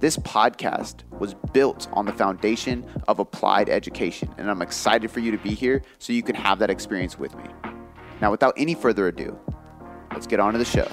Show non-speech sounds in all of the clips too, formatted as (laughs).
This podcast was built on the foundation of applied education, and I'm excited for you to be here so you can have that experience with me. Now, without any further ado, let's get on to the show.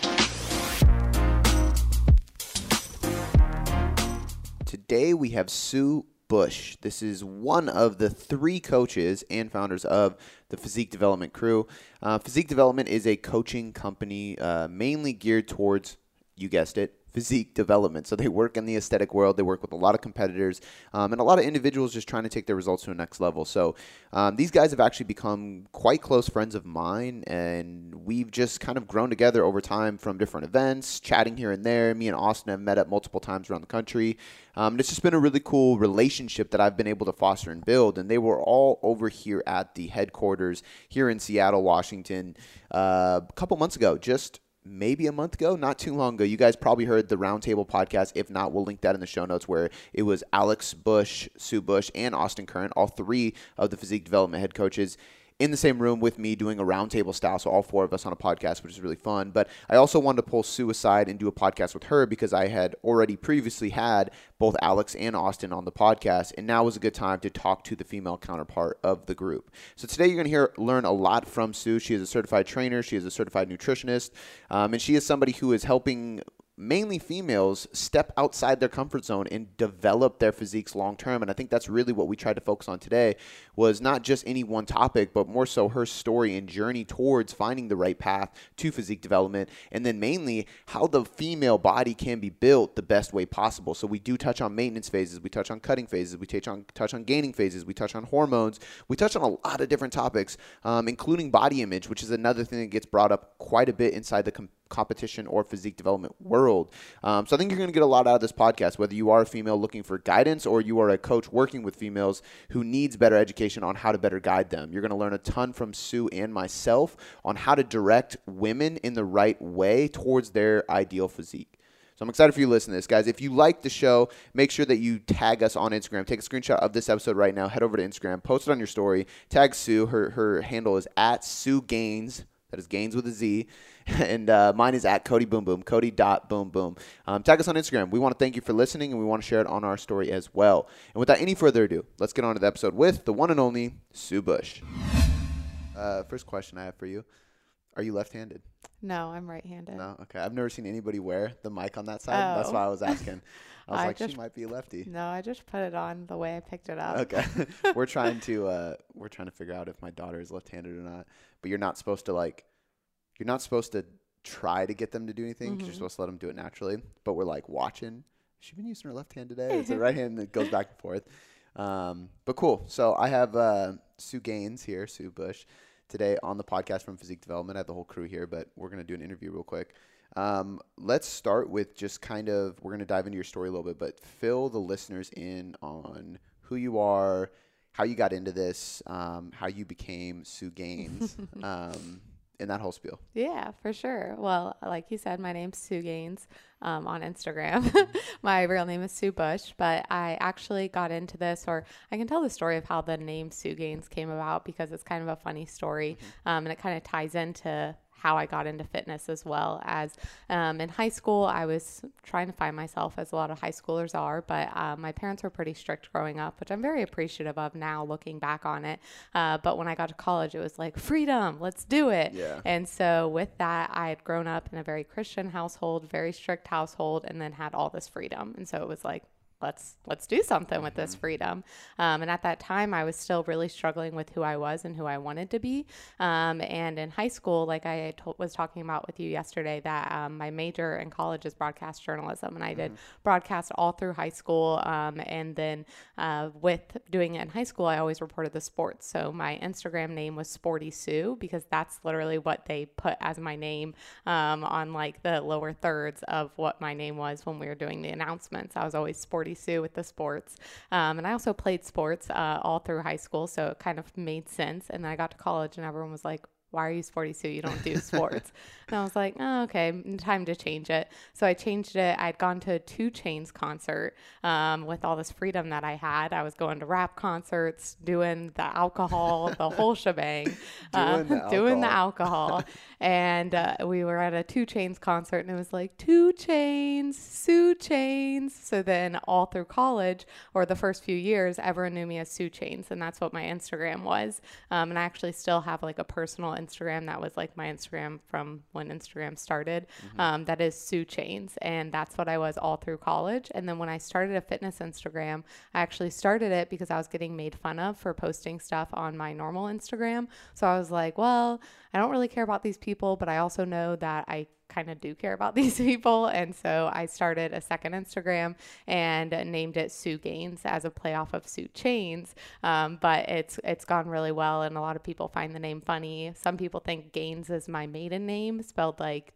Today we have Sue Bush. This is one of the three coaches and founders of the Physique Development Crew. Uh, Physique Development is a coaching company uh, mainly geared towards, you guessed it, physique development. So they work in the aesthetic world. They work with a lot of competitors um, and a lot of individuals just trying to take their results to the next level. So um, these guys have actually become quite close friends of mine, and we've just kind of grown together over time from different events, chatting here and there. Me and Austin have met up multiple times around the country. Um, and it's just been a really cool relationship that I've been able to foster and build. And they were all over here at the headquarters here in Seattle, Washington, uh, a couple months ago, just maybe a month ago, not too long ago. You guys probably heard the Roundtable podcast. If not, we'll link that in the show notes where it was Alex Bush, Sue Bush, and Austin Current, all three of the physique development head coaches in the same room with me doing a roundtable style. So all four of us on a podcast, which is really fun. But I also wanted to pull Sue aside and do a podcast with her because I had already previously had both Alex and Austin on the podcast, and now was a good time to talk to the female counterpart of the group. So today you're going to hear learn a lot from Sue. She is a certified trainer. She is a certified nutritionist, um, and she is somebody who is helping mainly females step outside their comfort zone and develop their physiques long term and i think that's really what we tried to focus on today was not just any one topic but more so her story and journey towards finding the right path to physique development and then mainly how the female body can be built the best way possible. So we do touch on maintenance phases we touch on cutting phases we touch on touch on gaining phases we touch on hormones we touch on a lot of different topics um, including body image which is another thing that gets brought up quite a bit inside the competition or physique development world. Um, so I think you're going to get a lot out of this podcast, whether you are a female looking for guidance or you are a coach working with females who needs better education on how to better guide them. You're going to learn a ton from Sue and myself on how to direct women in the right way towards their ideal physique. So I'm excited for you to listen to this, guys. If you like the show, make sure that you tag us on Instagram. Take a screenshot of this episode right now. Head over to Instagram, post it on your story. Tag Sue. Her her handle is at Sue Gaines. That is Gaines with a Z. (laughs) and uh, mine is at Cody Boom Boom, Cody dot Boom Boom. Um, tag us on Instagram. We want to thank you for listening, and we want to share it on our story as well. And without any further ado, let's get on to the episode with the one and only Sue Bush. Uh, first question I have for you: Are you left-handed? No, I'm right-handed. No, okay. I've never seen anybody wear the mic on that side. Oh. That's why I was asking. I was (laughs) I like, just, she might be lefty. No, I just put it on the way I picked it up. Okay, (laughs) we're trying to uh, we're trying to figure out if my daughter is left-handed or not. But you're not supposed to like, you're not supposed to try to get them to do anything because mm-hmm. you're supposed to let them do it naturally. But we're like watching. She been using her left hand today. It's (laughs) the right hand that goes back and forth. Um, but cool. So I have uh, Sue Gaines here, Sue Bush, today on the podcast from Physique Development. I have the whole crew here, but we're gonna do an interview real quick. Um, let's start with just kind of we're gonna dive into your story a little bit, but fill the listeners in on who you are, how you got into this, um, how you became Sue Gaines. (laughs) in that whole spiel. Yeah, for sure. Well, like you said, my name's Sue Gaines um, on Instagram. (laughs) My real name is Sue Bush, but I actually got into this, or I can tell the story of how the name Sue Gaines came about because it's kind of a funny story, mm-hmm. um, and it kind of ties into how I got into fitness as well as um, in high school. I was trying to find myself as a lot of high schoolers are, but uh, my parents were pretty strict growing up, which I'm very appreciative of now looking back on it. Uh, but when I got to college, it was like freedom, let's do it. Yeah. And so with that, I had grown up in a very Christian household, very strict household, and then had all this freedom. And so it was like, let's let's do something with this mm-hmm. freedom. Um, and at that time i was still really struggling with who i was and who i wanted to be. Um, and in high school like i to- was talking about with you yesterday that um, my major in college is broadcast journalism and i did mm-hmm. broadcast all through high school. Um, and then uh, with doing it in high school i always reported the sports. So my instagram name was sporty sue because that's literally what they put as my name um, on like the lower thirds of what my name was when we were doing the announcements. I was always sporty Sue with the sports. Um, and I also played sports uh, all through high school, so it kind of made sense. And then I got to college, and everyone was like, why are you sporty Sue? You don't do (laughs) sports. and I was like, oh, okay, time to change it. So I changed it. I'd gone to a 2 Chainz concert um, with all this freedom that I had. I was going to rap concerts, doing the alcohol, the (laughs) whole shebang, uh, doing, the (laughs) doing, the alcohol. and uh, we were at a 2 Chainz concert, and it was like 2 Chainz, Sue Chains. So then all through college or the first few years, everyone knew me as Sue Chains, and that's what my Instagram was. Um, and I actually still have like a personal Instagram that was like my Instagram from when Instagram started. Mm-hmm. Um, that is Sue Chains. and that's what I was all through college. And then when I started a fitness Instagram, I actually started it because I was getting made fun of for posting stuff on my normal Instagram. So I was like, well, I don't really care about these people, but I also know that I kind of do care about (laughs) these people. And so I started a second Instagram and named it Sue Gains as a play off of Sue Chains. Um, but it's it's gone really well, and a lot of people find the name funny. Some people think Gains is my maiden name, spelled like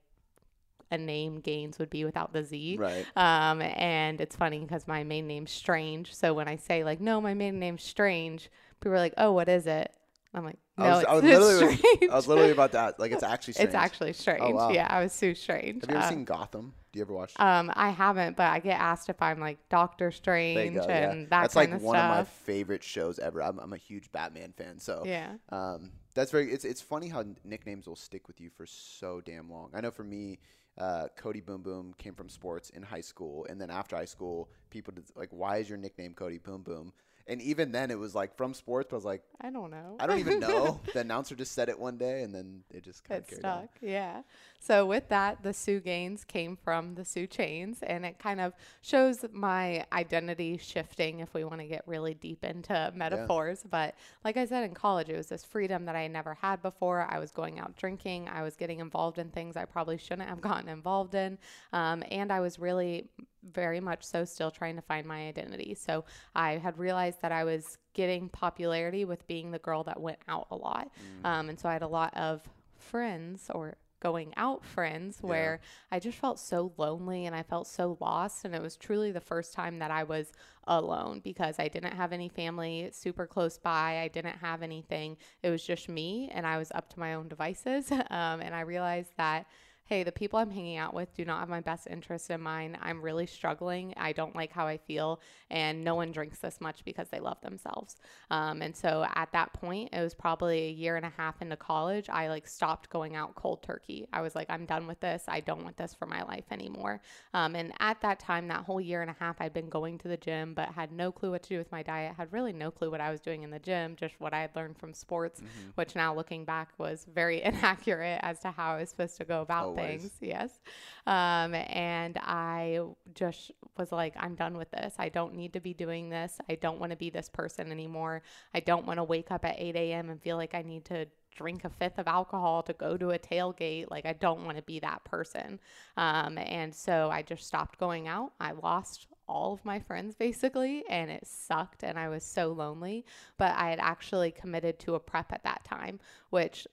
a name Gains would be without the Z. Right. Um, and it's funny because my main name's Strange. So when I say like, no, my maiden name's Strange, people are like, oh, what is it? I'm like, no, I was, I was literally, I was literally about that. Like, it's (laughs) actually strange. It's actually strange. Oh, wow. Yeah, I was so strange. Have you ever um, seen Gotham? Do you ever watch? Um, I haven't, but I get asked if I'm like Doctor Strange go, and yeah. that That's like of one of my favorite shows ever. I'm, I'm a huge Batman fan, so yeah. Um, that's very. It's it's funny how nicknames will stick with you for so damn long. I know for me, uh, Cody Boom Boom came from sports in high school, and then after high school, people did, like, "Why is your nickname Cody Boom Boom?" And even then, it was like from sports. But I was like, I don't know. I don't even (laughs) know. the announcer just said it one day, and then it just kind of stuck. On. Yeah. So with that, the Sue Gains came from the Sue Chains, and it kind of shows my identity shifting. If we want to get really deep into metaphors, yeah. but like I said in college, it was this freedom that I never had before. I was going out drinking. I was getting involved in things I probably shouldn't have gotten involved in, um, and I was really very much so still trying to find my identity. So I had realized that I was getting popularity with being the girl that went out a lot. Mm. Um, and so I had a lot of friends or going out friends where yeah. I just felt so lonely and I felt so lost. And it was truly the first time that I was alone because I didn't have any family super close by. I didn't have anything. It was just me and I was up to my own devices. (laughs) Um, and I realized that hey, the people I'm hanging out with do not have my best interest in mind. I'm really struggling. I don't like how I feel. And no one drinks this much because they love themselves. Um, and so at that point, it was probably a year and a half into college. I like stopped going out cold turkey. I was like, I'm done with this. I don't want this for my life anymore. Um, and at that time, that whole year and a half, I'd been going to the gym, but had no clue what to do with my diet, had really no clue what I was doing in the gym, just what I had learned from sports, mm-hmm. which now looking back was very (laughs) inaccurate as to how I was supposed to go about things. Yes. Um, and I just was like, I'm done with this. I don't need to be doing this. I don't want to be this person anymore. I don't want to wake up at 8 a.m. and feel like I need to drink a fifth of alcohol to go to a tailgate. Like, I don't want to be that person. Um, and so I just stopped going out. I lost all of my friends basically, and it sucked. And I was so lonely. But I had actually committed to a prep at that time, which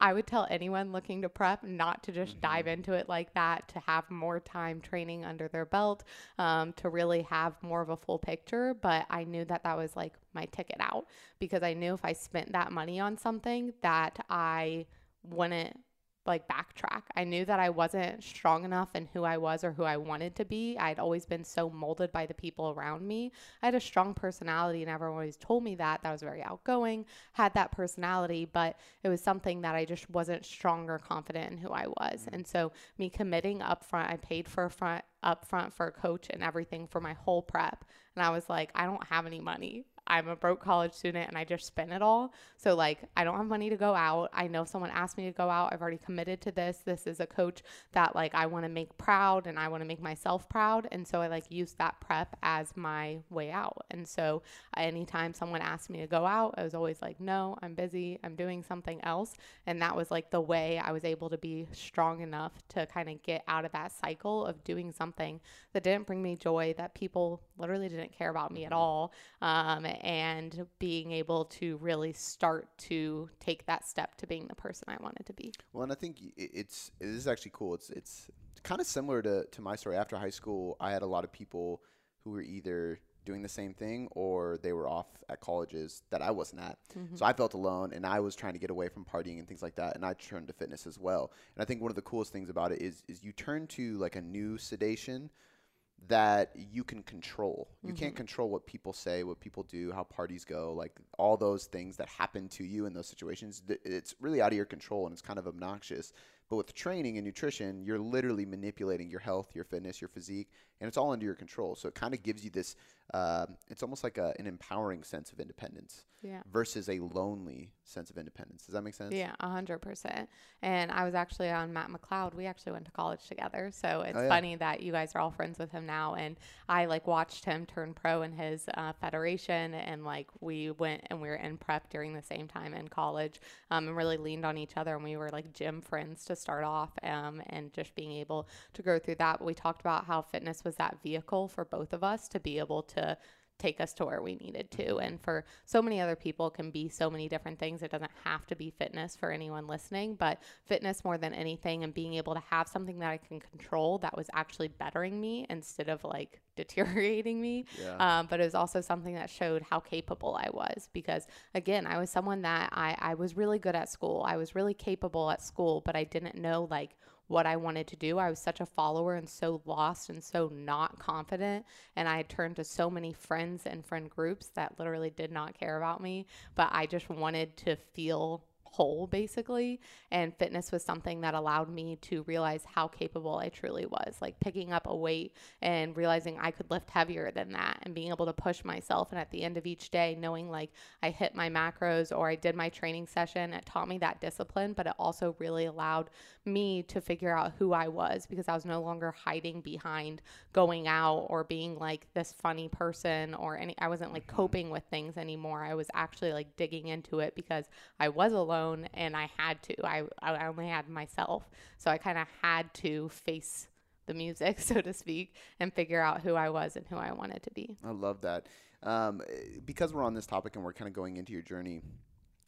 I would tell anyone looking to prep not to just mm-hmm. dive into it like that, to have more time training under their belt, um, to really have more of a full picture. But I knew that that was like my ticket out because I knew if I spent that money on something that I wouldn't like backtrack. I knew that I wasn't strong enough in who I was or who I wanted to be. I'd always been so molded by the people around me. I had a strong personality and everyone always told me that that I was very outgoing, had that personality, but it was something that I just wasn't strong or confident in who I was. Mm-hmm. And so me committing upfront, I paid for a front upfront for a coach and everything for my whole prep. And I was like, I don't have any money. I'm a broke college student and I just spend it all. So, like, I don't have money to go out. I know someone asked me to go out, I've already committed to this. This is a coach that, like, I want to make proud and I want to make myself proud. And so I, like, use that prep as my way out. And so, anytime someone asked me to go out, I was always like, no, I'm busy. I'm doing something else. And that was, like, the way I was able to be strong enough to kind of get out of that cycle of doing something that didn't bring me joy, that people literally didn't care about me at all. Um, and being able to really start to take that step to being the person I wanted to be. Well, and I think it's it is actually cool. It's it's kind of similar to to my story. After high school, I had a lot of people who were either doing the same thing or they were off at colleges that I wasn't at. Mm-hmm. So I felt alone and I was trying to get away from partying and things like that and I turned to fitness as well. And I think one of the coolest things about it is is you turn to like a new sedation that you can control. You can't mm-hmm. control what people say, what people do, how parties go, like all those things that happen to you in those situations. th- It's really out of your control and it's kind of obnoxious. But with training and nutrition, you're literally manipulating your health, your fitness, your physique, and it's all under your control. So it kind of gives you this, uh, it's almost like a, an empowering sense of independence Yeah. versus a lonely sense of independence. Does that make sense? Yeah, a hundred percent. And I was actually on Matt McLeod. We actually went to college together, so it's Oh, yeah. funny that you guys are all friends with him now. And I like watched him turn pro in his uh, federation, and like we went and we were in prep during the same time in college, um, and really leaned on each other. And we were like gym friends to start off, um, and just being able to go through that. But we talked about how fitness was that vehicle for both of us to be able to take us to where we needed to. And for so many other people, can be so many different things. It doesn't have to be fitness for anyone listening, but fitness more than anything and being able to have something that I can control that was actually bettering me instead of like (laughs) deteriorating me. Yeah. Um, but it was also something that showed how capable I was because, again, I was someone that I, I was really good at school. I was really capable at school, but I didn't know like what I wanted to do. I was such a follower and so lost and so not confident. And I had turned to so many friends and friend groups that literally did not care about me, but I just wanted to feel whole basically and fitness was something that allowed me to realize how capable I truly was like picking up a weight and realizing I could lift heavier than that and being able to push myself. And at the end of each day knowing like I hit my macros or I did my training session it taught me that discipline but it also really allowed me to figure out who I was because I was no longer hiding behind going out or being like this funny person or any I wasn't like mm-hmm. coping with things anymore. I was actually like digging into it because I was alone and I had to. I I only had myself. So I kind of had to face the music, (laughs) so to speak, and figure out who I was and who I wanted to be. I love that. Um, because we're on this topic and we're kind of going into your journey,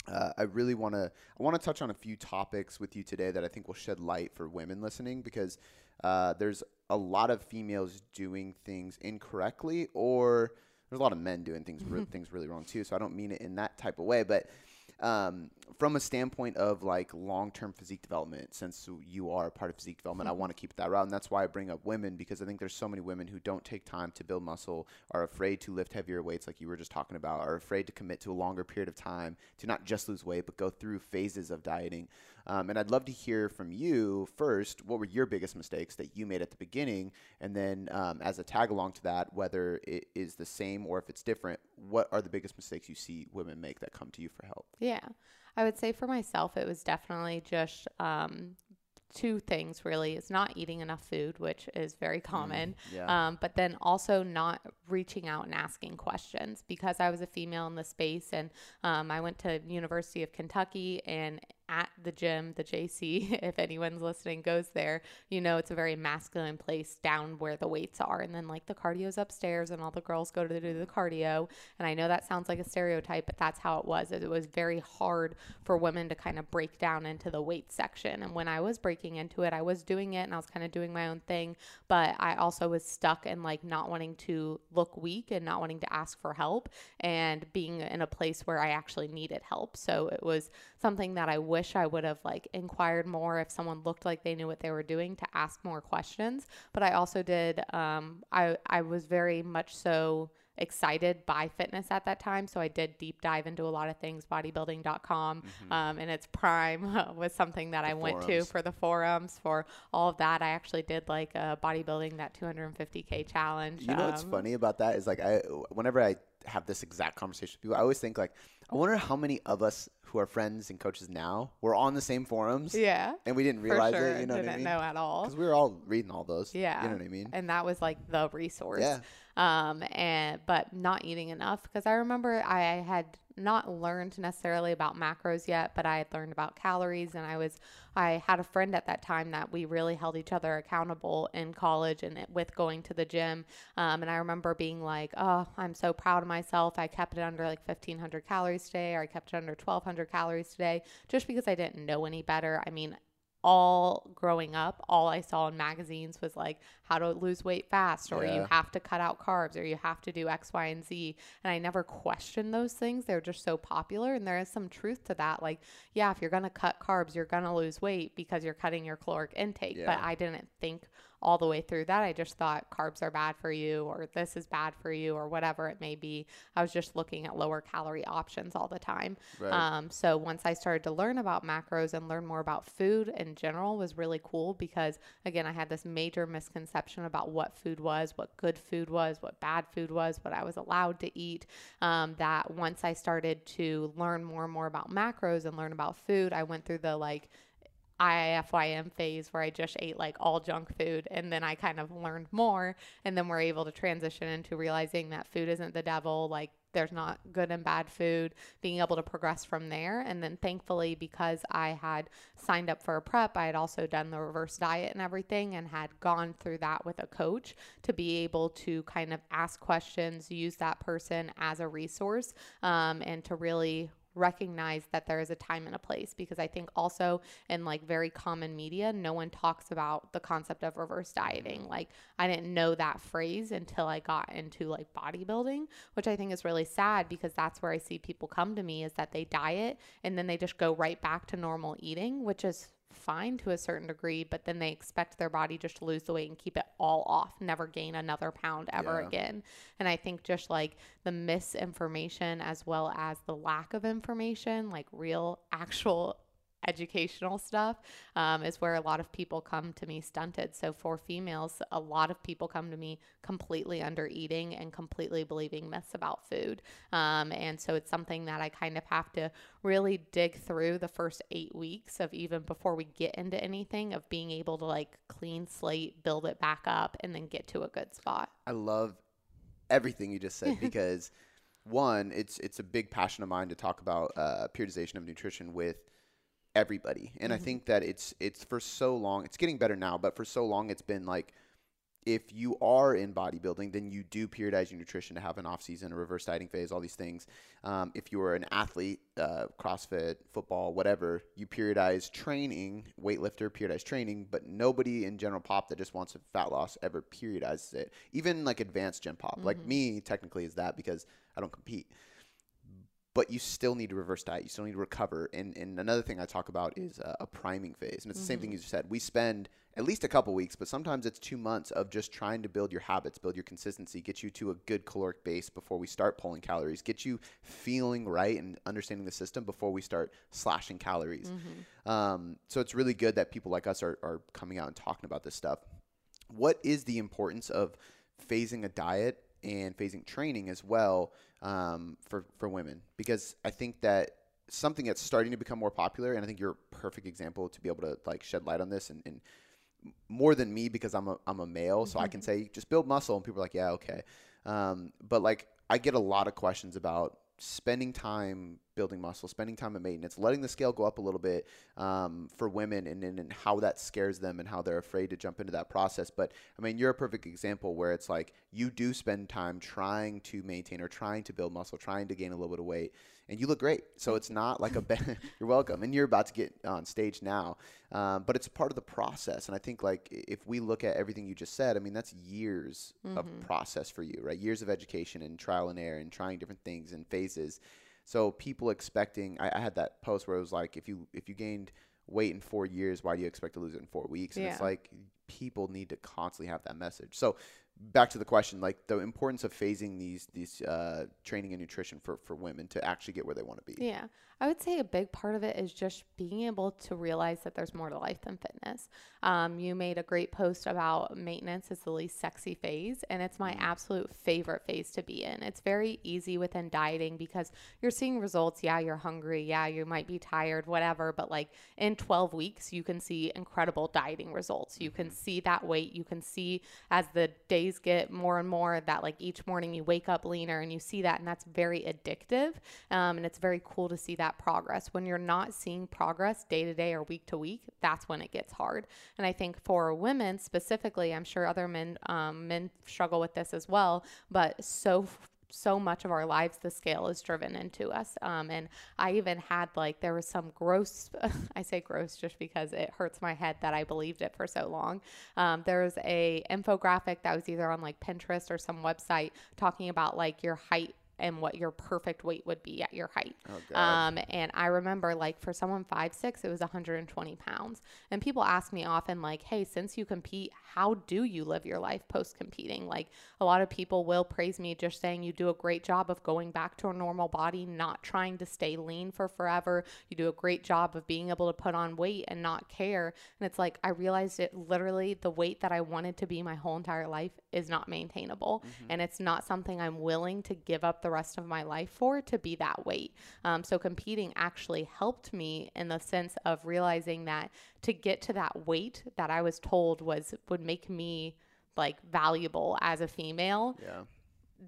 uh, I really want to I want to touch on a few topics with you today that I think will shed light for women listening because uh, there's a lot of females doing things incorrectly or there's a lot of men doing things re- (laughs) things really wrong too. So I don't mean it in that type of way, but um, from a standpoint of like long term physique development, since you are a part of physique development, I want to keep that route. And that's why I bring up women because I think there's so many women who don't take time to build muscle, are afraid to lift heavier weights, like you were just talking about, are afraid to commit to a longer period of time to not just lose weight, but go through phases of dieting. Um, and I'd love to hear from you first what were your biggest mistakes that you made at the beginning? And then um, as a tag along to that, whether it is the same or if it's different, what are the biggest mistakes you see women make that come to you for help? Yeah. I would say for myself, it was definitely just um, two things really. It's not eating enough food, which is very common. yeah. Um, but then also not reaching out and asking questions because I was a female in the space and um, I went to University of Kentucky and at the gym, the JC, (laughs) if anyone's listening goes there, you know, it's a very masculine place down where the weights are. And then like the cardio's upstairs and all the girls go to do the cardio. And I know that sounds like a stereotype, but that's how it was. It was very hard for women to kind of break down into the weight section. And when I was breaking into it, I was doing it and I was kind of doing my own thing, but I also was stuck in like not wanting to look weak and not wanting to ask for help and being in a place where I actually needed help. So it was something that I wish I would have like inquired more if someone looked like they knew what they were doing to ask more questions. But I also did, um, I, I was very much so excited by fitness at that time. So I did deep dive into a lot of things. Bodybuilding.com um, and its prime (laughs) was something that I went to for the forums, for all of that. I actually did like a bodybuilding, that 250K challenge. You know what's um, funny about that is like I whenever I have this exact conversation with people, I always think like I wonder how many of us who are friends and coaches now were on the same forums. Yeah. And we didn't realize sure. it. You know didn't what I mean? know at all. Because we were all reading all those. Yeah. You know what I mean? And that was like the resource. Yeah. Um, and but not eating enough because I remember I had not learned necessarily about macros yet, but I had learned about calories and I was I had a friend at that time that we really held each other accountable in college and with going to the gym. Um, and I remember being like, oh, I'm so proud of myself. I kept it under like 1500 calories today, or I kept it under 1200 calories today, just because I didn't know any better. I mean, all growing up, all I saw in magazines was like how to lose weight fast or you have to cut out carbs or you have to do X, Y, and Z. And I never questioned those things. They're just so popular. And there is some truth to that. Like, yeah, if you're going to cut carbs, you're going to lose weight because you're cutting your caloric intake. But I didn't think all the way through that. I just thought carbs are bad for you or this is bad for you or whatever it may be. I was just looking at lower calorie options all the time. Right. Um, so once I started to learn about macros and learn more about food in general was really cool because again, I had this major misconception about what food was, what good food was, what bad food was, what I was allowed to eat. Um, that once I started to learn more and more about macros and learn about food, I went through the like IIFYM phase where I just ate like all junk food and then I kind of learned more and then we're able to transition into realizing that food isn't the devil like there's not good and bad food being able to progress from there. And then thankfully because I had signed up for a prep I had also done the reverse diet and everything and had gone through that with a coach to be able to kind of ask questions use that person as a resource um, and to really recognize that there is a time and a place because I think also in like very common media, no one talks about the concept of reverse dieting. Like I didn't know that phrase until I got into like bodybuilding, which I think is really sad because that's where I see people come to me is that they diet and then they just go right back to normal eating, which is fine to a certain degree, but then they expect their body just to lose the weight and keep it all off, never gain another pound ever Yeah. again. And I think just like the misinformation as well as the lack of information, like real, (laughs) actual educational stuff um, is where a lot of people come to me stunted. So for females, a lot of people come to me completely under eating and completely believing myths about food. Um, and so it's something that I kind of have to really dig through the first eight weeks of even before we get into anything of being able to like clean slate, build it back up, and then get to a good spot. I love everything you just said (laughs) because one, it's it's a big passion of mine to talk about uh, periodization of nutrition with everybody, and I think that it's it's for so long. It's getting better now, but for so long, it's been like if you are in bodybuilding, then you do periodize your nutrition to have an off season, a reverse dieting phase, all these things. Um, if you are an athlete, uh, CrossFit, football, whatever, you periodize training, weightlifter, periodize training, but nobody in general pop that just wants a fat loss ever periodizes it. Even like advanced gym pop, like me, technically is that because I don't compete but you still need to reverse diet. You still need to recover. And, and another thing I talk about is uh, a priming phase. And it's the same thing you just said. We spend at least a couple weeks, but sometimes it's two months of just trying to build your habits, build your consistency, get you to a good caloric base before we start pulling calories, get you feeling right and understanding the system before we start slashing calories. Um, so it's really good that people like us are, are coming out and talking about this stuff. What is the importance of phasing a diet and phasing training as well um, for for women? Because I think that something that's starting to become more popular, and I think you're a perfect example to be able to like shed light on this and. and more than me because I'm a I'm a male, so I can say just build muscle, and people are like, yeah, okay. Um, but like I get a lot of questions about spending time building muscle, spending time at maintenance, letting the scale go up a little bit um, for women, and, and and how that scares them and how they're afraid to jump into that process. But I mean, you're a perfect example where it's like you do spend time trying to maintain or trying to build muscle, trying to gain a little bit of weight, and you look great. So it's not like a be- (laughs) you're welcome, and you're about to get on stage now, um, but it's part of the process. And I think like if we look at everything you just said, I mean that's years of process for you, right? Years of education and trial and error and trying different things and phases. So people expecting, I, I had that post where it was like, if you if you gained weight in four years, why do you expect to lose it in four weeks? And it's like people need to constantly have that message. So back to the question, like the importance of phasing these these uh, training and nutrition for for women to actually get where they want to be. Yeah. I would say a big part of it is just being able to realize that there's more to life than fitness. Um, you made a great post about maintenance is the least sexy phase, and it's my absolute favorite phase to be in. It's very easy within dieting because you're seeing results. Yeah, you're hungry. Yeah, you might be tired, whatever. But like in 12 weeks, you can see incredible dieting results. You can see that weight. You can see as the days get more and more that like each morning you wake up leaner and you see that, and that's very addictive. Um, and it's very cool to see that progress. When you're not seeing progress day to day or week to week, that's when it gets hard. And I think for women specifically, I'm sure other men um, men struggle with this as well, but so so much of our lives the scale is driven into us um, and i even had like there was some gross (laughs) i say gross just because it hurts my head that i believed it for so long um, there was a infographic that was either on like pinterest or some website talking about like your height and what your perfect weight would be at your height. Oh, um, and I remember like for someone five six, it was 120 pounds. And people ask me often like, "Hey, since you compete, how do you live your life post competing?" Like a lot of people will praise me just saying you do a great job of going back to a normal body, not trying to stay lean for forever. You do a great job of being able to put on weight and not care. And it's like I realized it literally the weight that I wanted to be my whole entire life is not maintainable, mm-hmm. and it's not something I'm willing to give up the rest of my life for to be that weight. Um, so competing actually helped me in the sense of realizing that to get to that weight that I was told was would make me like valuable as a female. Yeah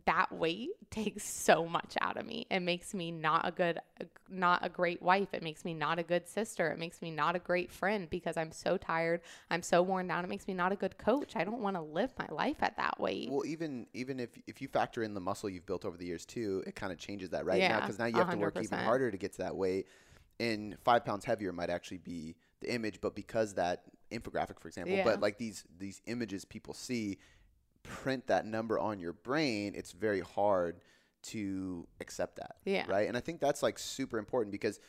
that weight takes so much out of me. It makes me not a good, not a great wife. It makes me not a good sister. It makes me not a great friend because I'm so tired. I'm so worn down. It makes me not a good coach. I don't want to live my life at that weight. Well, even even if if you factor in the muscle you've built over the years too, it kind of changes that right yeah, now because now you have 100%. to work even harder to get to that weight. And five pounds heavier might actually be the image, but because that infographic, for example, yeah. but like these these images people see print that number on your brain, it's very hard to accept that. Yeah. Right. And I think that's like super important because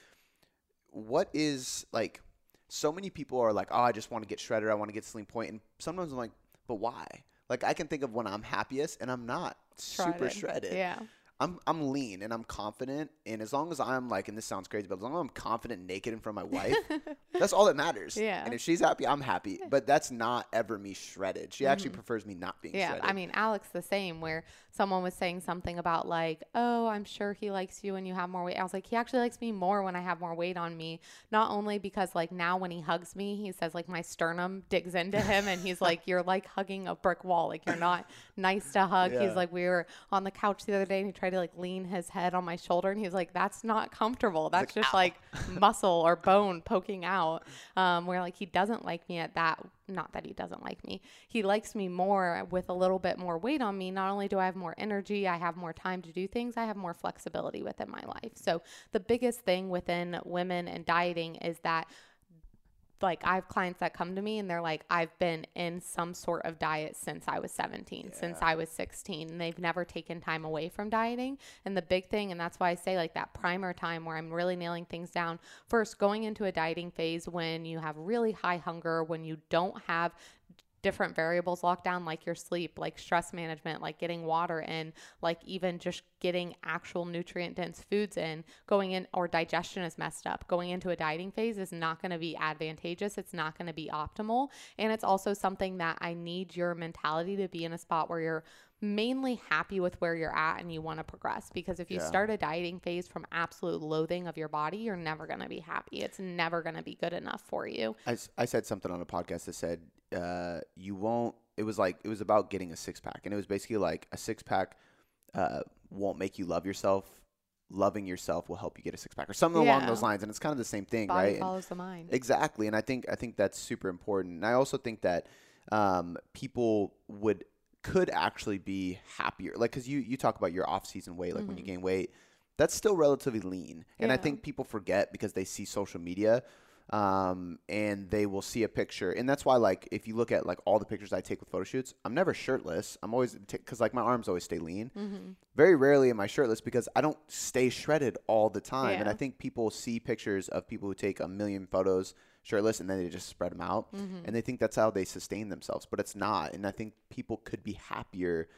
what is like so many people are like, oh, I just want to get shredded. I want to get slim point. And sometimes I'm like, but why? Like I can think of when I'm happiest and I'm not shredded. super shredded. Yeah. I'm I'm lean and I'm confident, and as long as I'm like, and this sounds crazy, but as long as I'm confident, naked in front of my wife, (laughs) that's all that matters. Yeah. And if she's happy, I'm happy. But that's not ever me shredded. She mm-hmm. actually prefers me not being yeah, shredded. I mean, Alex the same. Where someone was saying something about like, oh, I'm sure he likes you when you have more weight. I was like, he actually likes me more when I have more weight on me. Not only because like now when he hugs me, he says like my sternum digs into him, and he's like, you're like hugging a brick wall. Like you're not nice to hug. Yeah. He's like, we were on the couch the other day, and he tried to like lean his head on my shoulder and he's like that's not comfortable. That's like, just Ow. like muscle or bone poking out um, where like he doesn't like me at that not that he doesn't like me. He likes me more with a little bit more weight on me. Not only do i have more energy i have more time to do things i have more flexibility within my life. So the biggest thing within women and dieting is that like I have clients that come to me and they're like, I've been in some sort of diet since I was 17, yeah. since I was 16, and they've never taken time away from dieting. And the big thing, and that's why I say like that primer time where I'm really nailing things down. First, going into a dieting phase when you have really high hunger, when you don't have different variables locked down like your sleep like stress management like getting water in like even just getting actual nutrient dense foods in going in or digestion is messed up. Going into a dieting phase is not going to be advantageous. It's not going to be optimal. And it's also something that i need your mentality to be in a spot where you're mainly happy with where you're at and you want to progress. Because if you yeah. start a dieting phase from absolute loathing of your body you're never going to be happy. It's never going to be good enough for you. I, I said something on a podcast that said uh, you won't. It was like it was about getting a six pack, and it was basically like a six pack uh, won't make you love yourself. Loving yourself will help you get a six pack, or something yeah. along those lines. And it's kind of the same thing, Body right? Follows and, the mind. Exactly, and I think I think that's super important. And I also think that um, people would could actually be happier, like because you you talk about your off season weight, like mm-hmm. when you mm-hmm. gain weight, that's still relatively lean. And yeah. I think people forget because they see social media um, and they will see a picture. And that's why, like, if you look at like all the pictures I take with photo shoots, I'm never shirtless. I'm always because like my arms always stay lean. Mm-hmm. Very rarely am I shirtless because I don't stay shredded all the time. Yeah. And I think people see pictures of people who take a million photos shirtless and then they just spread them out, mm-hmm. and they think that's how they sustain themselves. But it's not. And I think people could be happier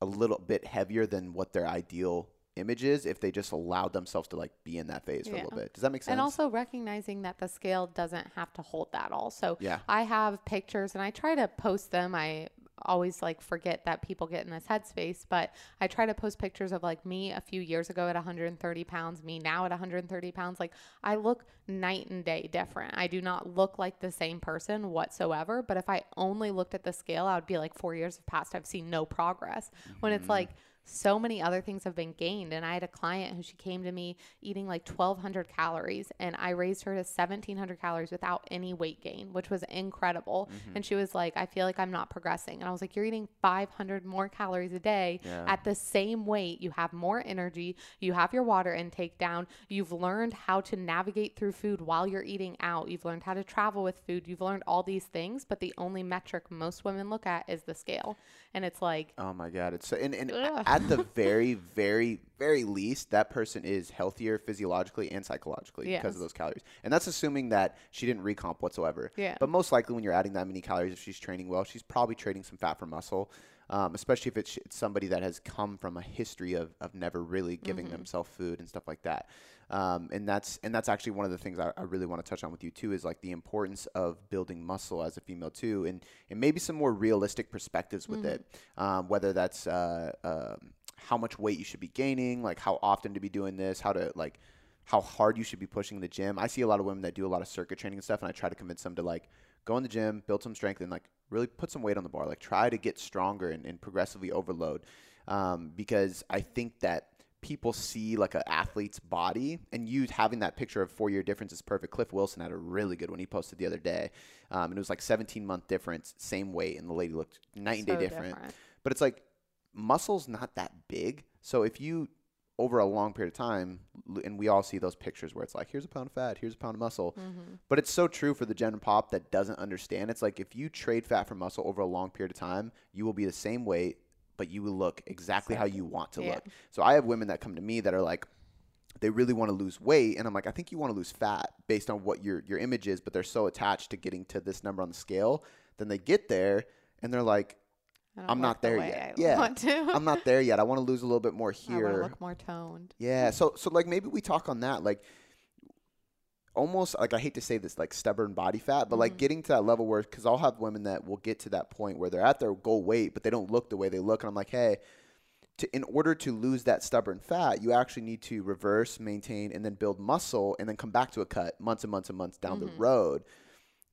a little bit heavier than what their ideal images if they just allowed themselves to like be in that phase for yeah. a little bit. Does that make sense? And also recognizing that the scale doesn't have to hold that all. So yeah. I have pictures and I try to post them. I always like forget that people get in this headspace, but I try to post pictures of like me a few years ago at 130 pounds, me now at 130 pounds. Like I look night and day different. I do not look like the same person whatsoever. But if I only looked at the scale, I would be like, four years have passed. I've seen no progress. Mm-hmm. When it's mm-hmm. like, so many other things have been gained. And I had a client who she came to me eating like 1,200 calories, and I raised her to 1,700 calories without any weight gain, which was incredible. Mm-hmm. And she was like, I feel like I'm not progressing. And I was like, You're eating 500 more calories a day Yeah. at the same weight. You have more energy, you have your water intake down, you've learned how to navigate through food while you're eating out, you've learned how to travel with food, you've learned all these things. But the only metric most women look at is the scale. And it's like, Oh my god, it's so, and, and. At the very, very, very least, that person is healthier physiologically and psychologically because of those calories. And that's assuming that she didn't recomp whatsoever. Yeah. But most likely, when you're adding that many calories, if she's training well, she's probably trading some fat for muscle. Um, especially if it's, it's somebody that has come from a history of, of never really giving Mm-hmm. themselves food and stuff like that. Um, and that's and that's actually one of the things I, I really want to touch on with you too is like the importance of building muscle as a female too, and and maybe some more realistic perspectives with it. Um, whether that's uh, um how much weight you should be gaining, like how often to be doing this, how to like how hard you should be pushing the gym. I see a lot of women that do a lot of circuit training and stuff, and I try to convince them to like go in the gym, build some strength, and like really put some weight on the bar. Like try to get stronger and, and progressively overload, um, because I think that people see like an athlete's body, and you having that picture of four year difference is perfect. Cliff Wilson had a really good one he posted the other day, um, and it was like 17 month difference, same weight, and the lady looked night and day different. different. But it's like muscle's not that big. So if you over a long period of time, and we all see those pictures where it's like, here's a pound of fat, here's a pound of muscle. Mm-hmm. But it's so true for the gen pop that doesn't understand. It's like if you trade fat for muscle over a long period of time, you will be the same weight, but you will look exactly how you want to Yeah. look. So I have women that come to me that are like, they really want to lose weight, and I'm like, I think you want to lose fat based on what your your image is, but they're so attached to getting to this number on the scale. Then they get there, and they're like, I'm not there way yet. I Yeah. want to. I'm not there yet. I want to lose a little bit more (laughs) here I want to look more toned. Yeah. So so like maybe we talk on that like almost like I hate to say this like stubborn body fat, but like Mm-hmm. getting to that level where cuz I'll have women that will get to that point where they're at their goal weight but they don't look the way they look and I'm like, "Hey, to, in order to lose that stubborn fat, you actually need to reverse, maintain, and then build muscle, and then come back to a cut months and months and months down the road.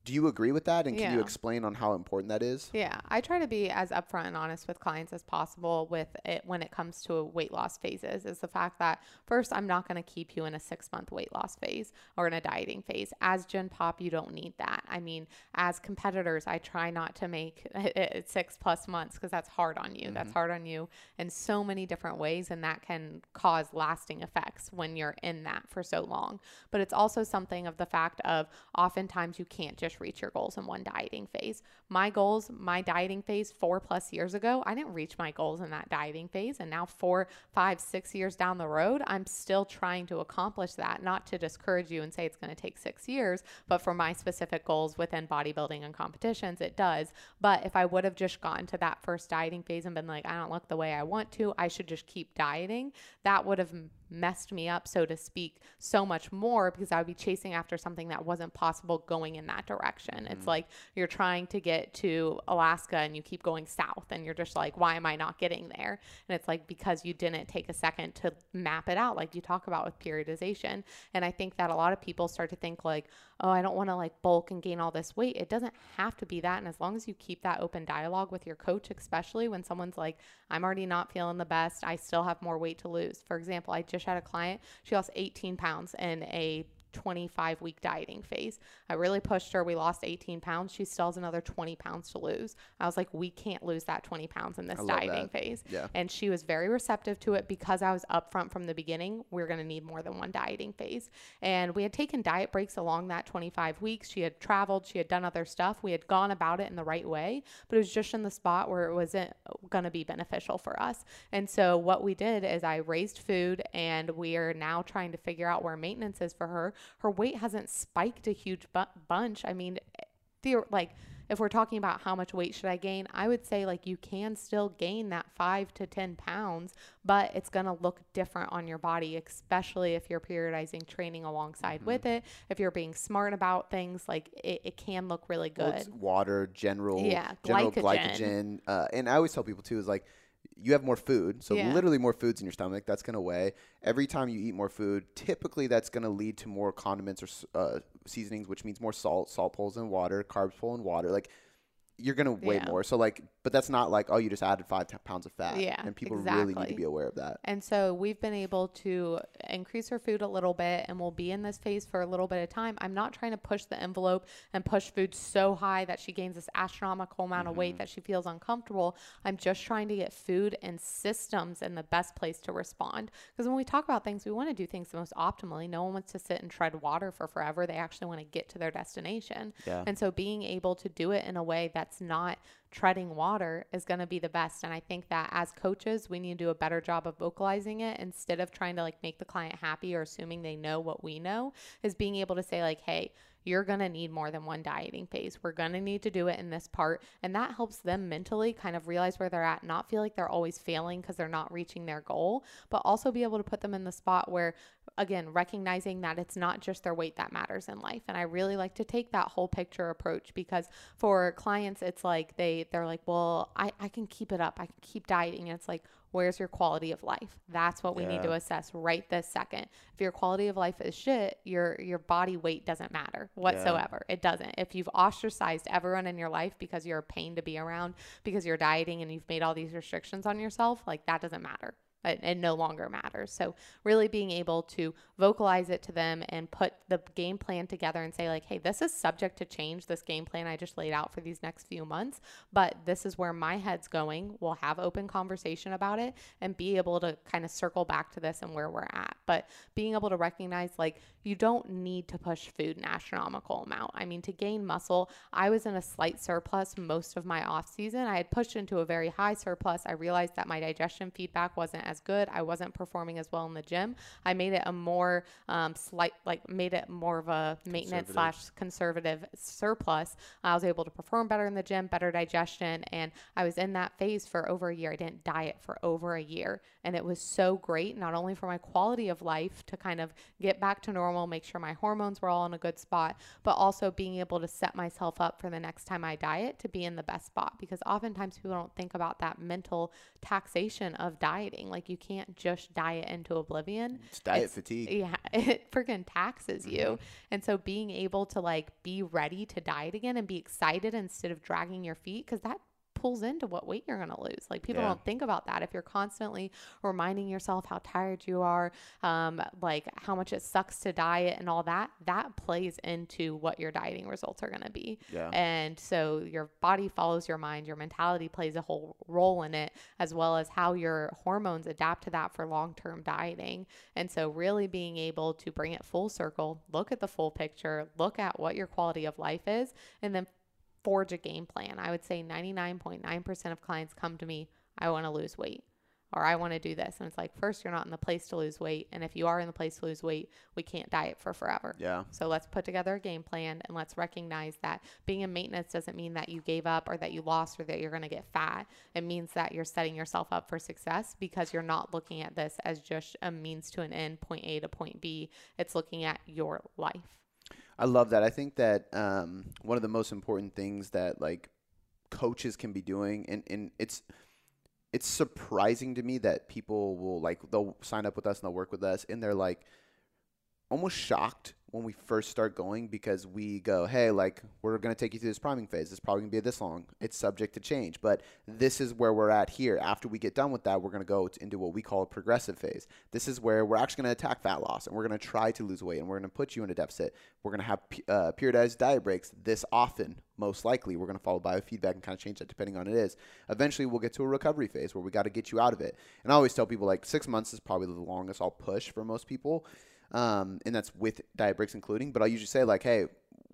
Do you agree with that? And can you Mm-hmm. Explain on how important that is? Yeah, I try to be as upfront and honest with clients as possible with it when it comes to weight loss phases. Is the fact that first, I'm not going to keep you in a six month weight loss phase or in a dieting phase. As Gen Pop, you don't need that. I mean, as competitors, I try not to make (laughs) it six plus months because that's hard on you. That's hard on you in so many different ways, and that can cause lasting effects when you're in that for so long. But it's also something of the fact of oftentimes you can't just reach your goals in one dieting phase. My goals, my dieting phase four plus years ago, I didn't reach my goals in that dieting phase. And now, four, five, six years down the road, I'm still trying to accomplish that. Not to discourage you and say it's going to take six years, but for my specific goals within bodybuilding and competitions, it does. But if I would have just gotten to that first dieting phase and been like, I don't look the way I want to, I should just keep dieting, that would have messed me up, so to speak, so much more because I would be chasing after something that wasn't possible going in that direction. It's mm. like you're trying to get to Alaska and you keep going south and you're just like, why am I not getting there? And it's like because you didn't take a second to map it out, like you talk about with periodization. And I think that a lot of people start to think, like, oh, I don't want to like bulk and gain all this weight. It doesn't have to be that. And as long as you keep that open dialogue with your coach, especially when someone's like, I'm already not feeling the best, I still have more weight to lose. For example, I just had a client, she lost 18 pounds in a 25 week dieting phase. I really pushed her. We lost 18 pounds. She still has another 20 pounds to lose. I was like, we can't lose that 20 pounds in this dieting that. phase. Yeah. And she was very receptive to it because I was upfront from the beginning. We are going to need more than one dieting phase. And we had taken diet breaks along that 25 weeks. She had traveled, she had done other stuff. We had gone about it in the right way, but it was just in the spot where it wasn't going to be beneficial for us. And so what we did is I raised food and we are now trying to figure out where maintenance is for her. Her weight hasn't spiked a huge bu- bunch. I mean, the like if we're talking about how much weight should I gain, I would say like you can still gain that five to 10 pounds, but it's going to look different on your body, especially if you're periodizing training alongside with it. If you're being smart about things, like it, it can look really good. it's water, general, Yeah, general glycogen. glycogen. Uh, and I always tell people too is like you have more food, so Yeah. literally more foods in your stomach. That's gonna weigh. Every time you eat more food, typically that's gonna lead to more condiments or uh, seasonings, which means more salt. Salt pulls in water, carbs pull in water. Like you're gonna weigh Yeah. more. So like, but that's not like oh, you just added five t- pounds of fat. Yeah, and people really need to be aware of that. And so we've been able to increase her food a little bit and we'll be in this phase for a little bit of time. I'm not trying to push the envelope and push food so high that she gains this astronomical amount of weight mm-hmm. that she feels uncomfortable. I'm just trying to get food and systems in the best place to respond. Because when we talk about things, we want to do things the most optimally. No one wants to sit and tread water for forever. They actually want to get to their destination. Yeah. And so being able to do it in a way that's not treading water is going to be the best. And I think that as coaches, we need to do a better job of vocalizing it instead of trying to like make the client happy or assuming they know what we know, is being able to say, like, hey, you're going to need more than one dieting phase. We're going to need to do it in this part. And that helps them mentally kind of realize where they're at, not feel like they're always failing because they're not reaching their goal, but also be able to put them in the spot where, again, recognizing that it's not just their weight that matters in life. And I really like to take that whole picture approach because for clients, it's like they, they're like, well, I, I can keep it up. I can keep dieting. And it's like, where's your quality of life? That's what we need to assess right this second. If your quality of life is shit, your your body weight doesn't matter whatsoever. It doesn't. If you've ostracized everyone in your life because you're a pain to be around, because you're dieting and you've made all these restrictions on yourself, like that doesn't matter. It, no longer matters. So really being able to vocalize it to them and put the game plan together and say like, hey, this is subject to change. This game plan I just laid out for these next few months, but this is where my head's going. We'll have open conversation about it and be able to kind of circle back to this and where we're at. But being able to recognize like you don't need to push food an astronomical amount. I mean, to gain muscle, I was in a slight surplus most of my off season. I had pushed into a very high surplus. I realized that my digestion feedback wasn't as good. I wasn't performing as well in the gym. I made it a more um, slight, like made it more of a maintenance slash conservative surplus. I was able to perform better in the gym, better digestion, and I was in that phase for over a year. I didn't diet for over a year, and it was so great, not only for my quality of life to kind of get back to normal, make sure my hormones were all in a good spot, but also being able to set myself up for the next time I diet to be in the best spot. Because oftentimes people don't think about that mental taxation of dieting. Like you can't just diet into oblivion. It's diet It's- fatigue. Yeah, (laughs) it freaking taxes you. Mm-hmm. And so being able to like be ready to diet again and be excited instead of dragging your feet, because that pulls into what weight you're going to lose. Like people Yeah. don't think about that. If you're constantly reminding yourself how tired you are, um, like how much it sucks to diet and all that, that plays into what your dieting results are going to be. Yeah. And so your body follows your mind, your mentality plays a whole role in it, as well as how your hormones adapt to that for long term dieting. And so, really being able to bring it full circle, look at the full picture, look at what your quality of life is, and then forge a game plan. I would say 99.9% of clients come to me, I want to lose weight. Or I want to do this. And it's like, first, you're not in the place to lose weight. And if you are in the place to lose weight, we can't diet for forever. Yeah. So let's put together a game plan and let's recognize that being in maintenance doesn't mean that you gave up or that you lost or that you're going to get fat. It means that you're setting yourself up for success because you're not looking at this as just a means to an end, point A to point B. It's looking at your life. I love that. I think that um, one of the most important things that like coaches can be doing, and, and it's it's surprising to me that people will like they'll sign up with us and they'll work with us, and they're like almost shocked when we first start going because we go, hey, like we're gonna take you through this priming phase. It's probably gonna be this long. It's subject to change, but this is where we're at here. After we get done with that, we're gonna go into what we call a progressive phase. This is where we're actually gonna attack fat loss and we're gonna try to lose weight and we're gonna put you in a deficit. We're gonna have uh, periodized diet breaks this often. Most likely, we're gonna follow biofeedback and kind of change that depending on it is. Eventually, we'll get to a recovery phase where we got to get you out of it. And I always tell people like six months is probably the longest I'll push for most people um, and that's with diet breaks including. But I usually say like, hey,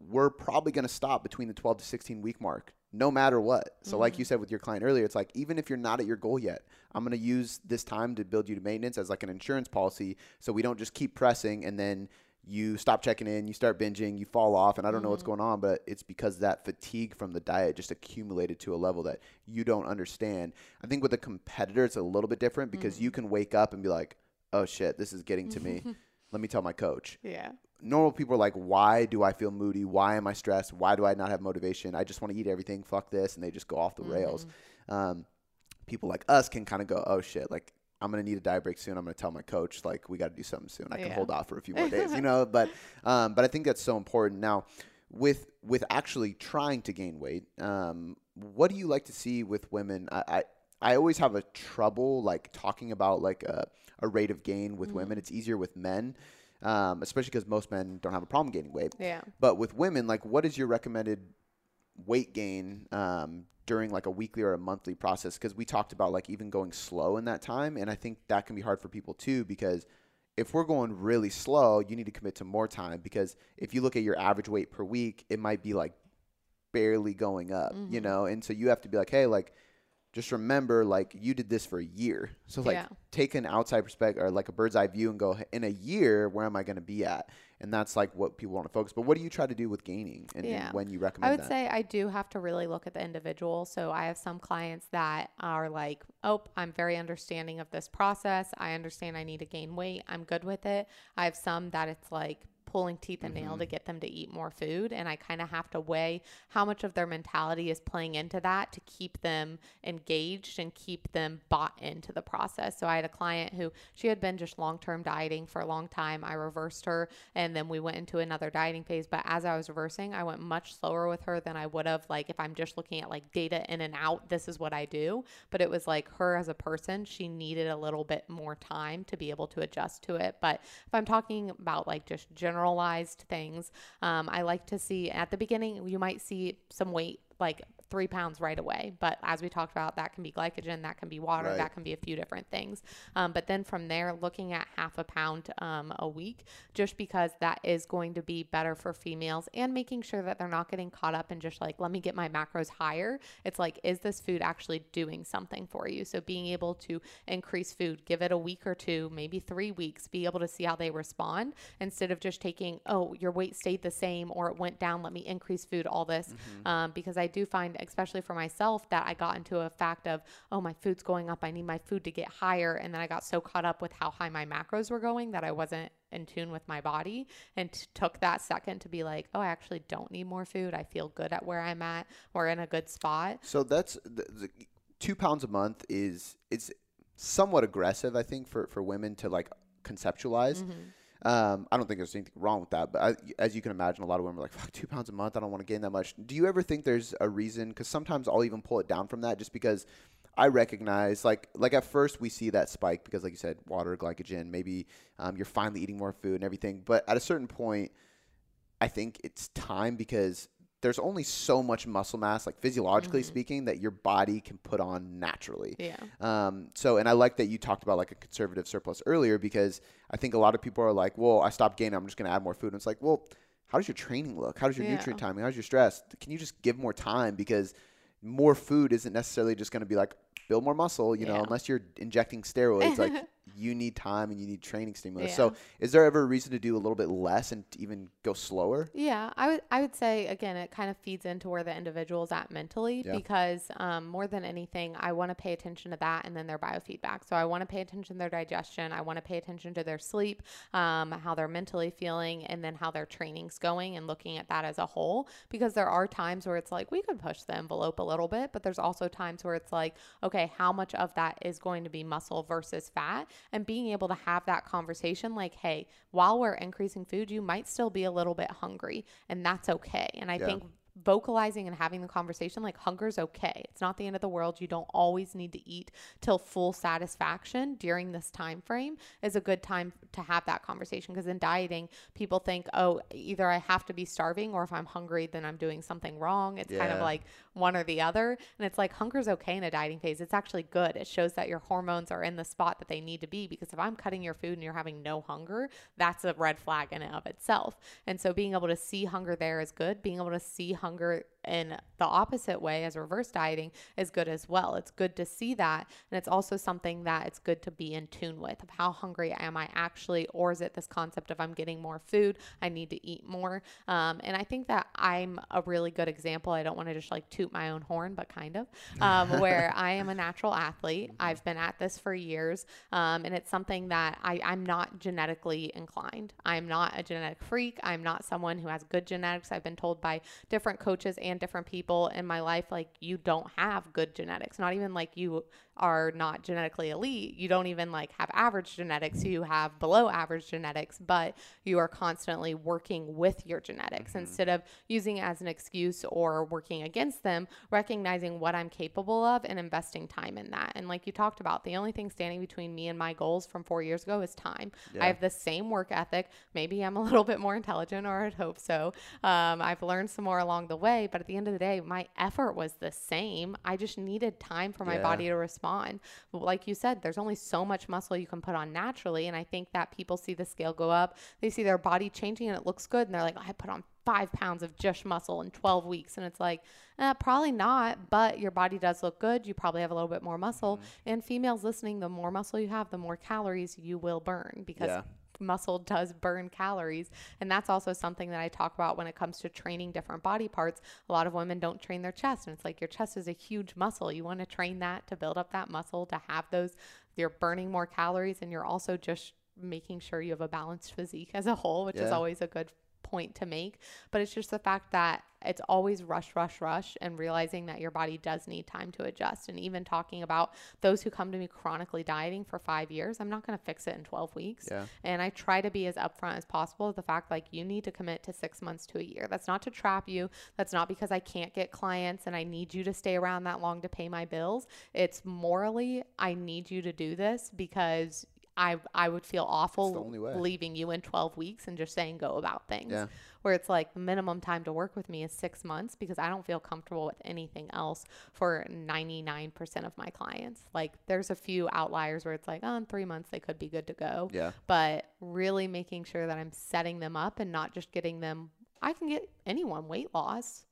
we're probably going to stop between the 12 to 16 week mark, no matter what. So like you mm. said with your client earlier, it's like even if you're not at your goal yet, I'm going to use this time to build you to maintenance as like an insurance policy, so we don't just keep pressing and then. You stop checking in, you start binging, you fall off, and I don't know what's mm-hmm. going on, but it's because that fatigue from the diet just accumulated to a level that you don't understand. I think with a competitor, it's a little bit different because you mm-hmm. can wake up and be like, oh shit, this is getting to me. (laughs) Let me tell my coach. Yeah. Normal people are like, why do I feel moody? Why am I stressed? Why do I not have motivation? I just want to eat everything. Fuck this. And they just go off the rails. Um, people like us can kind of go, oh shit, like I'm going to need a diet break soon. I'm going to tell my coach, like, we got to do something soon. I can Yeah. hold off for a few more days, you (laughs) know? But, um, but I think that's so important. Now, with with actually trying to gain weight, um, what do you like to see with women? I, I I always have a trouble like talking about like a, a rate of gain with women. It's easier with men, um, especially because most men don't have a problem gaining weight. Yeah. But with women, like, what is your recommended weight gain um, during like a weekly or a monthly process? Because we talked about like even going slow in that time, and I think that can be hard for people too because if we're going really slow, you need to commit to more time because if you look at your average weight per week, it might be like barely going up, you know? And so you have to be like, hey, like, just remember, like, you did this for a year. So, like, Yeah. take an outside perspective or like a bird's eye view and go, in a year, where am I going to be at? And that's like what people want to focus. But what do you try to do with gaining and, and Yeah. when you recommend? I would that? say I do have to really look at the individual. So I have some clients that are like, oh, I'm very understanding of this process. I understand I need to gain weight. I'm good with it. I have some that it's like, pulling teeth and nail mm-hmm. to get them to eat more food and I kind of have to weigh how much of their mentality is playing into that to keep them engaged and keep them bought into the process. So I had a client who she had been just long-term dieting for a long time. I reversed her and then we went into another dieting phase, but as I was reversing, I went much slower with her than I would have like if I'm just looking at like data in and out, this is what I do, but it was like her as a person, she needed a little bit more time to be able to adjust to it. But if I'm talking about like just generalized things, um, I like to see at the beginning, you might see some weight like three pounds right away. But as we talked about, that can be glycogen, that can be water, Right. that can be a few different things. Um, but then from there, looking at half a pound um, a week, just because that is going to be better for females and making sure that they're not getting caught up in just like, let me get my macros higher. It's like, is this food actually doing something for you? So being able to increase food, give it a week or two, maybe three weeks, be able to see how they respond instead of just taking, oh, your weight stayed the same or it went down, let me increase food, all this. Um, because I do find, especially for myself, that I got into a fact of, oh, my food's going up. I need my food to get higher. And then I got so caught up with how high my macros were going that I wasn't in tune with my body and t- took that second to be like, oh, I actually don't need more food. I feel good at where I'm at. We're in a good spot. So that's the, the, two pounds a month is it's somewhat aggressive, I think, for for women to like conceptualize. Mm-hmm. Um, I don't think there's anything wrong with that, but I, as you can imagine, a lot of women are like, "Fuck, two pounds a month. I don't want to gain that much." Do you ever think there's a reason? Because sometimes I'll even pull it down from that, just because I recognize, like, like at first we see that spike because, like you said, water, glycogen. Maybe um, you're finally eating more food and everything, but at a certain point, I think it's time because there's only so much muscle mass, like physiologically speaking, that your body can put on naturally. Yeah. Um, so, and I like that you talked about like a conservative surplus earlier because I think a lot of people are like, well, I stopped gaining, I'm just going to add more food. And it's like, well, how does your training look? How does your Yeah. nutrient timing? How's your stress? Can you just give more time? Because more food isn't necessarily just going to be like build more muscle, you know, unless you're injecting steroids. like (laughs) you need time and you need training stimulus. Yeah. So, is there ever a reason to do a little bit less and even go slower? Yeah, I would I would say again it kind of feeds into where the individual's at mentally Yeah. because um, more than anything I want to pay attention to that and then their biofeedback. So I want to pay attention to their digestion. I want to pay attention to their sleep, um, how they're mentally feeling, and then how their training's going and looking at that as a whole. Because there are times where it's like we could push the envelope a little bit, but there's also times where it's like okay, how much of that is going to be muscle versus fat, and being able to have that conversation like hey, while we're increasing food, you might still be a little bit hungry, and that's okay. And I Yeah. think vocalizing and having the conversation like hunger's okay. It's not the end of the world. You don't always need to eat till full satisfaction during this time frame is a good time to have that conversation because in dieting people think, "Oh, either I have to be starving or if I'm hungry then I'm doing something wrong." It's kind of like one or the other. And it's like hunger's okay in a dieting phase. It's actually good. It shows that your hormones are in the spot that they need to be because if I'm cutting your food and you're having no hunger, that's a red flag in and of itself. And so being able to see hunger there is good. Being able to see hunger in the opposite way as reverse dieting is good as well. It's good to see that. And it's also something that it's good to be in tune with of how hungry am I actually, or is it this concept of I'm getting more food, I need to eat more. Um, and I think that I'm a really good example. I don't want to just like toot my own horn, but kind of, um, (laughs) where I am a natural athlete. I've been at this for years. Um, and it's something that I, I'm not genetically inclined. I'm not a genetic freak. I'm not someone who has good genetics. I've been told by different coaches and different people in my life, like, you don't have good genetics. Not even like you are not genetically elite. You don't even like have average genetics. You have below average genetics, but you are constantly working with your genetics mm-hmm. instead of using it as an excuse or working against them, recognizing what I'm capable of and investing time in that. And like you talked about, the only thing standing between me and my goals from four years ago is time. Yeah. I have the same work ethic. Maybe I'm a (laughs) little bit more intelligent, or I'd hope so. Um, I've learned some more along the way, but at the end of the day, my effort was the same. I just needed time for my yeah. body to respond. But like you said, there's only so much muscle you can put on naturally. And I think that people see the scale go up, they see their body changing and it looks good. And they're like, I put on five pounds of just muscle in 12 weeks. And it's like, eh, probably not, but your body does look good. You probably have a little bit more muscle. Mm-hmm. And females listening, the more muscle you have, the more calories you will burn because yeah muscle does burn calories. And that's also something that I talk about when it comes to training different body parts. A lot of women don't train their chest. And it's like your chest is a huge muscle. You want to train that to build up that muscle, to have those, you're burning more calories. And you're also just making sure you have a balanced physique as a whole, which yeah. is always a good point to make, but it's just the fact that it's always rush, rush, rush, and realizing that your body does need time to adjust. And even talking about those who come to me chronically dieting for five years, I'm not going to fix it in 12 weeks. Yeah. And I try to be as upfront as possible with the fact like you need to commit to six months to a year. That's not to trap you. That's not because I can't get clients and I need you to stay around that long to pay my bills. It's morally, I need you to do this because I I would feel awful leaving you in 12 weeks and just saying go about things. Yeah. Where it's like the minimum time to work with me is 6 months because I don't feel comfortable with anything else for 99% of my clients. Like there's a few outliers where it's like, oh, in 3 months they could be good to go. Yeah. But really making sure that I'm setting them up and not just getting them I can get anyone weight loss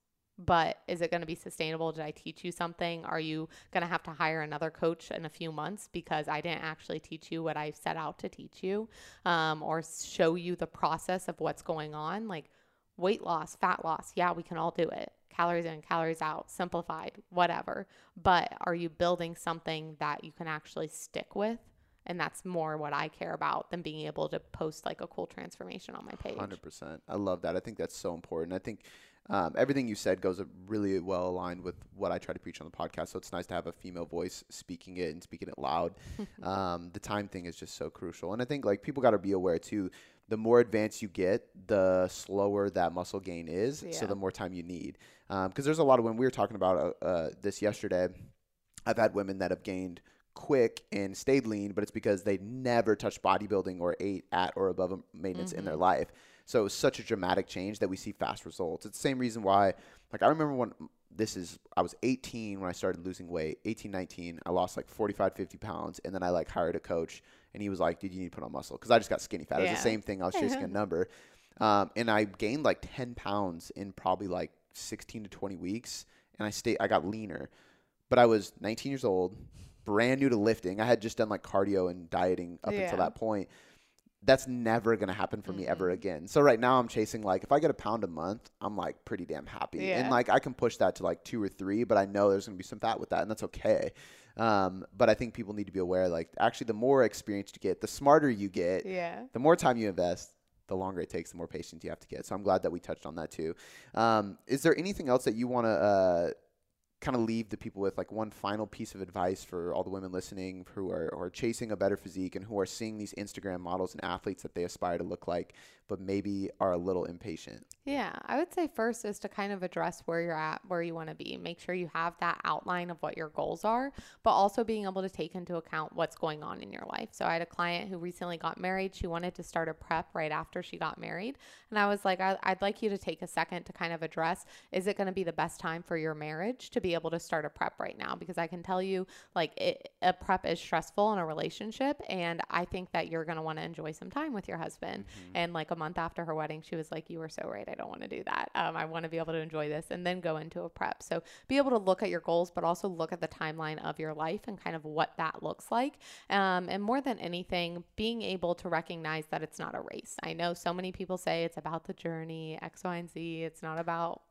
but is it going to be sustainable? Did I teach you something? Are you going to have to hire another coach in a few months because I didn't actually teach you what I set out to teach you um, or show you the process of what's going on? Like weight loss, fat loss, yeah, we can all do it. Calories in, calories out, simplified, whatever. But are you building something that you can actually stick with? And that's more what I care about than being able to post like a cool transformation on my page. 100%. I love that. I think that's so important. I think um, everything you said goes really well aligned with what I try to preach on the podcast. So it's nice to have a female voice speaking it and speaking it loud. (laughs) um, the time thing is just so crucial, and I think like people got to be aware too. The more advanced you get, the slower that muscle gain is. Yeah. So the more time you need. Because um, there's a lot of when we were talking about uh, uh, this yesterday. I've had women that have gained quick and stayed lean, but it's because they never touched bodybuilding or ate at or above maintenance mm-hmm. in their mm-hmm. life. So it was such a dramatic change that we see fast results. It's the same reason why, like, I remember when this is, I was 18 when I started losing weight, 18, 19. I lost like 45, 50 pounds. And then I like hired a coach and he was like, dude, you need to put on muscle. Cause I just got skinny fat. Yeah. It was the same thing. I was chasing a (laughs) number. Um, and I gained like 10 pounds in probably like 16 to 20 weeks. And I stayed, I got leaner. But I was 19 years old, brand new to lifting. I had just done like cardio and dieting up yeah. until that point that's never going to happen for mm-hmm. me ever mm-hmm. again. So right now I'm chasing like if I get a pound a month, I'm like pretty damn happy. Yeah. And like I can push that to like 2 or 3, but I know there's going to be some fat with that and that's okay. Um, but I think people need to be aware like actually the more experience you get, the smarter you get, yeah. the more time you invest, the longer it takes, the more patience you have to get. So I'm glad that we touched on that too. Um, is there anything else that you want to uh, kind of leave the people with like one final piece of advice for all the women listening who are, are chasing a better physique and who are seeing these Instagram models and athletes that they aspire to look like, but maybe are a little impatient? Yeah, I would say first is to kind of address where you're at, where you want to be. Make sure you have that outline of what your goals are, but also being able to take into account what's going on in your life. So I had a client who recently got married. She wanted to start a prep right after she got married. And I was like, I, would like you to take a second to kind of address is it going to be the best time for your marriage to be able to start a prep right now because I can tell you like it, a prep is stressful in a relationship and I think that you're going to want to enjoy some time with your husband. Mm-hmm. And like a month after her wedding, she was like, "You were so right. I don't want to do that. Um, I want to be able to enjoy this and then go into a prep." So be able to look at your goals, but also look at the timeline of your life and kind of what that looks like. Um, and more than anything, being able to recognize that it's not a race. I know so many people say it's about the journey, X, Y, and Z. It's not about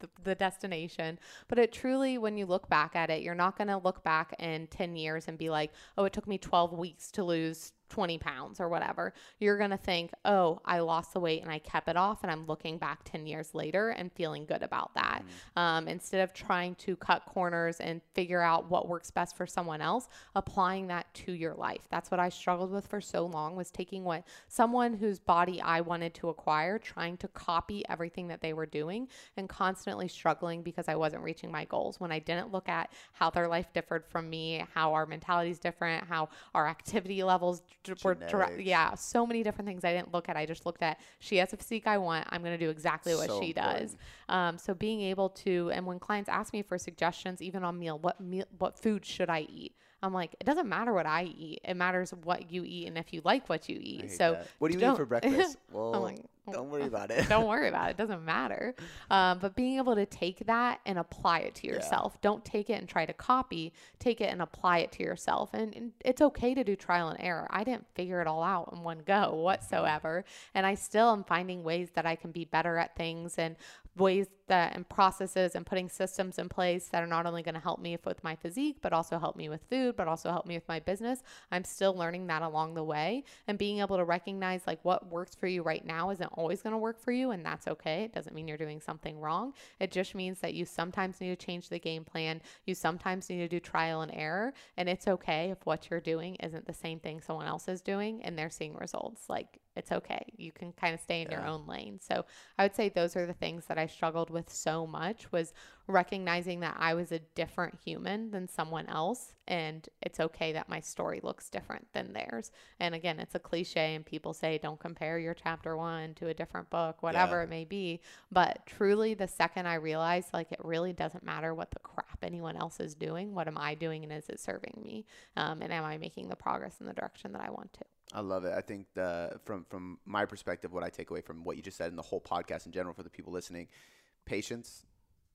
the, the destination. But it truly, when you look back at it, you're not going to look back in 10 years and be like, oh, it took me 12 weeks to lose 20 pounds or whatever, you're going to think, oh, I lost the weight and I kept it off. And I'm looking back 10 years later and feeling good about that. Mm. Um, instead of trying to cut corners and figure out what works best for someone else, applying that to your life. That's what I struggled with for so long was taking what someone whose body I wanted to acquire, trying to copy everything that they were doing and constantly struggling because I wasn't reaching my goals. When I didn't look at how their life differed from me, how our mentality is different, how our activity levels were, yeah, so many different things I didn't look at. I just looked at she has a physique I want. I'm going to do exactly what so she does. Um, so being able to, and when clients ask me for suggestions, even on meal, what meal, what food should I eat? I'm like, it doesn't matter what I eat. It matters what you eat and if you like what you eat. So, that. what do you eat for (laughs) breakfast? Well, like, don't worry about it. don't worry (laughs) about it. It doesn't matter. Um, but being able to take that and apply it to yourself. Yeah. Don't take it and try to copy. Take it and apply it to yourself. And, and, it's okay to do trial and error. I didn't figure it all out in one go mm-hmm. whatsoever. And I still am finding ways that I can be better at things and ways that and processes and putting systems in place that are not only going to help me with my physique, but also help me with food, but also help me with my business. I'm still learning that along the way and being able to recognize like what works for you right now isn't always going to work for you. And that's okay. It doesn't mean you're doing something wrong. It just means that you sometimes need to change the game plan. You sometimes need to do trial and error. And it's okay if what you're doing isn't the same thing someone else is doing and they're seeing results. Like it's okay. You can kind of stay in yeah. your own lane. So I would say those are the things that I struggled with so much was recognizing that I was a different human than someone else and it's okay that my story looks different than theirs. And again, it's a cliche and people say don't compare your chapter 1 to a different book, whatever yeah. it may be, but truly the second I realized like it really doesn't matter what the crap anyone else is doing, what am I doing and is it serving me? Um, and am I making the progress in the direction that I want to? I love it. I think the, from from my perspective, what I take away from what you just said and the whole podcast in general for the people listening, patience,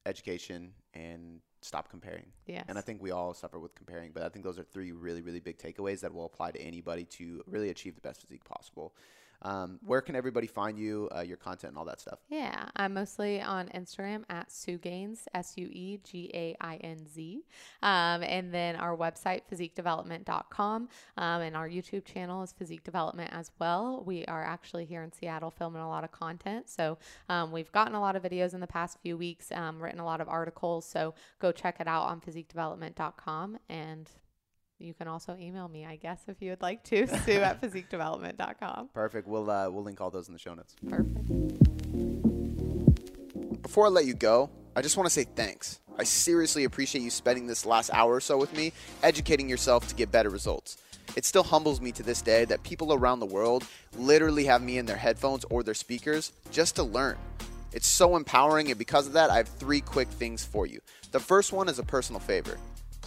education, and stop comparing. Yeah. And I think we all suffer with comparing, but I think those are three really, really big takeaways that will apply to anybody to really achieve the best physique possible. Um, where can everybody find you, uh, your content, and all that stuff? Yeah, I'm mostly on Instagram at Sue Gainz, S U E G A I N Z. Um, and then our website, physiquedevelopment.com. Um, and our YouTube channel is Physique Development as well. We are actually here in Seattle filming a lot of content. So um, we've gotten a lot of videos in the past few weeks, um, written a lot of articles. So go check it out on physiquedevelopment.com. And you can also email me, I guess, if you would like to, (laughs) sue at physiquedevelopment.com. Perfect. We'll, uh, we'll link all those in the show notes. Perfect. Before I let you go, I just want to say thanks. I seriously appreciate you spending this last hour or so with me, educating yourself to get better results. It still humbles me to this day that people around the world literally have me in their headphones or their speakers just to learn. It's so empowering, and because of that, I have three quick things for you. The first one is a personal favor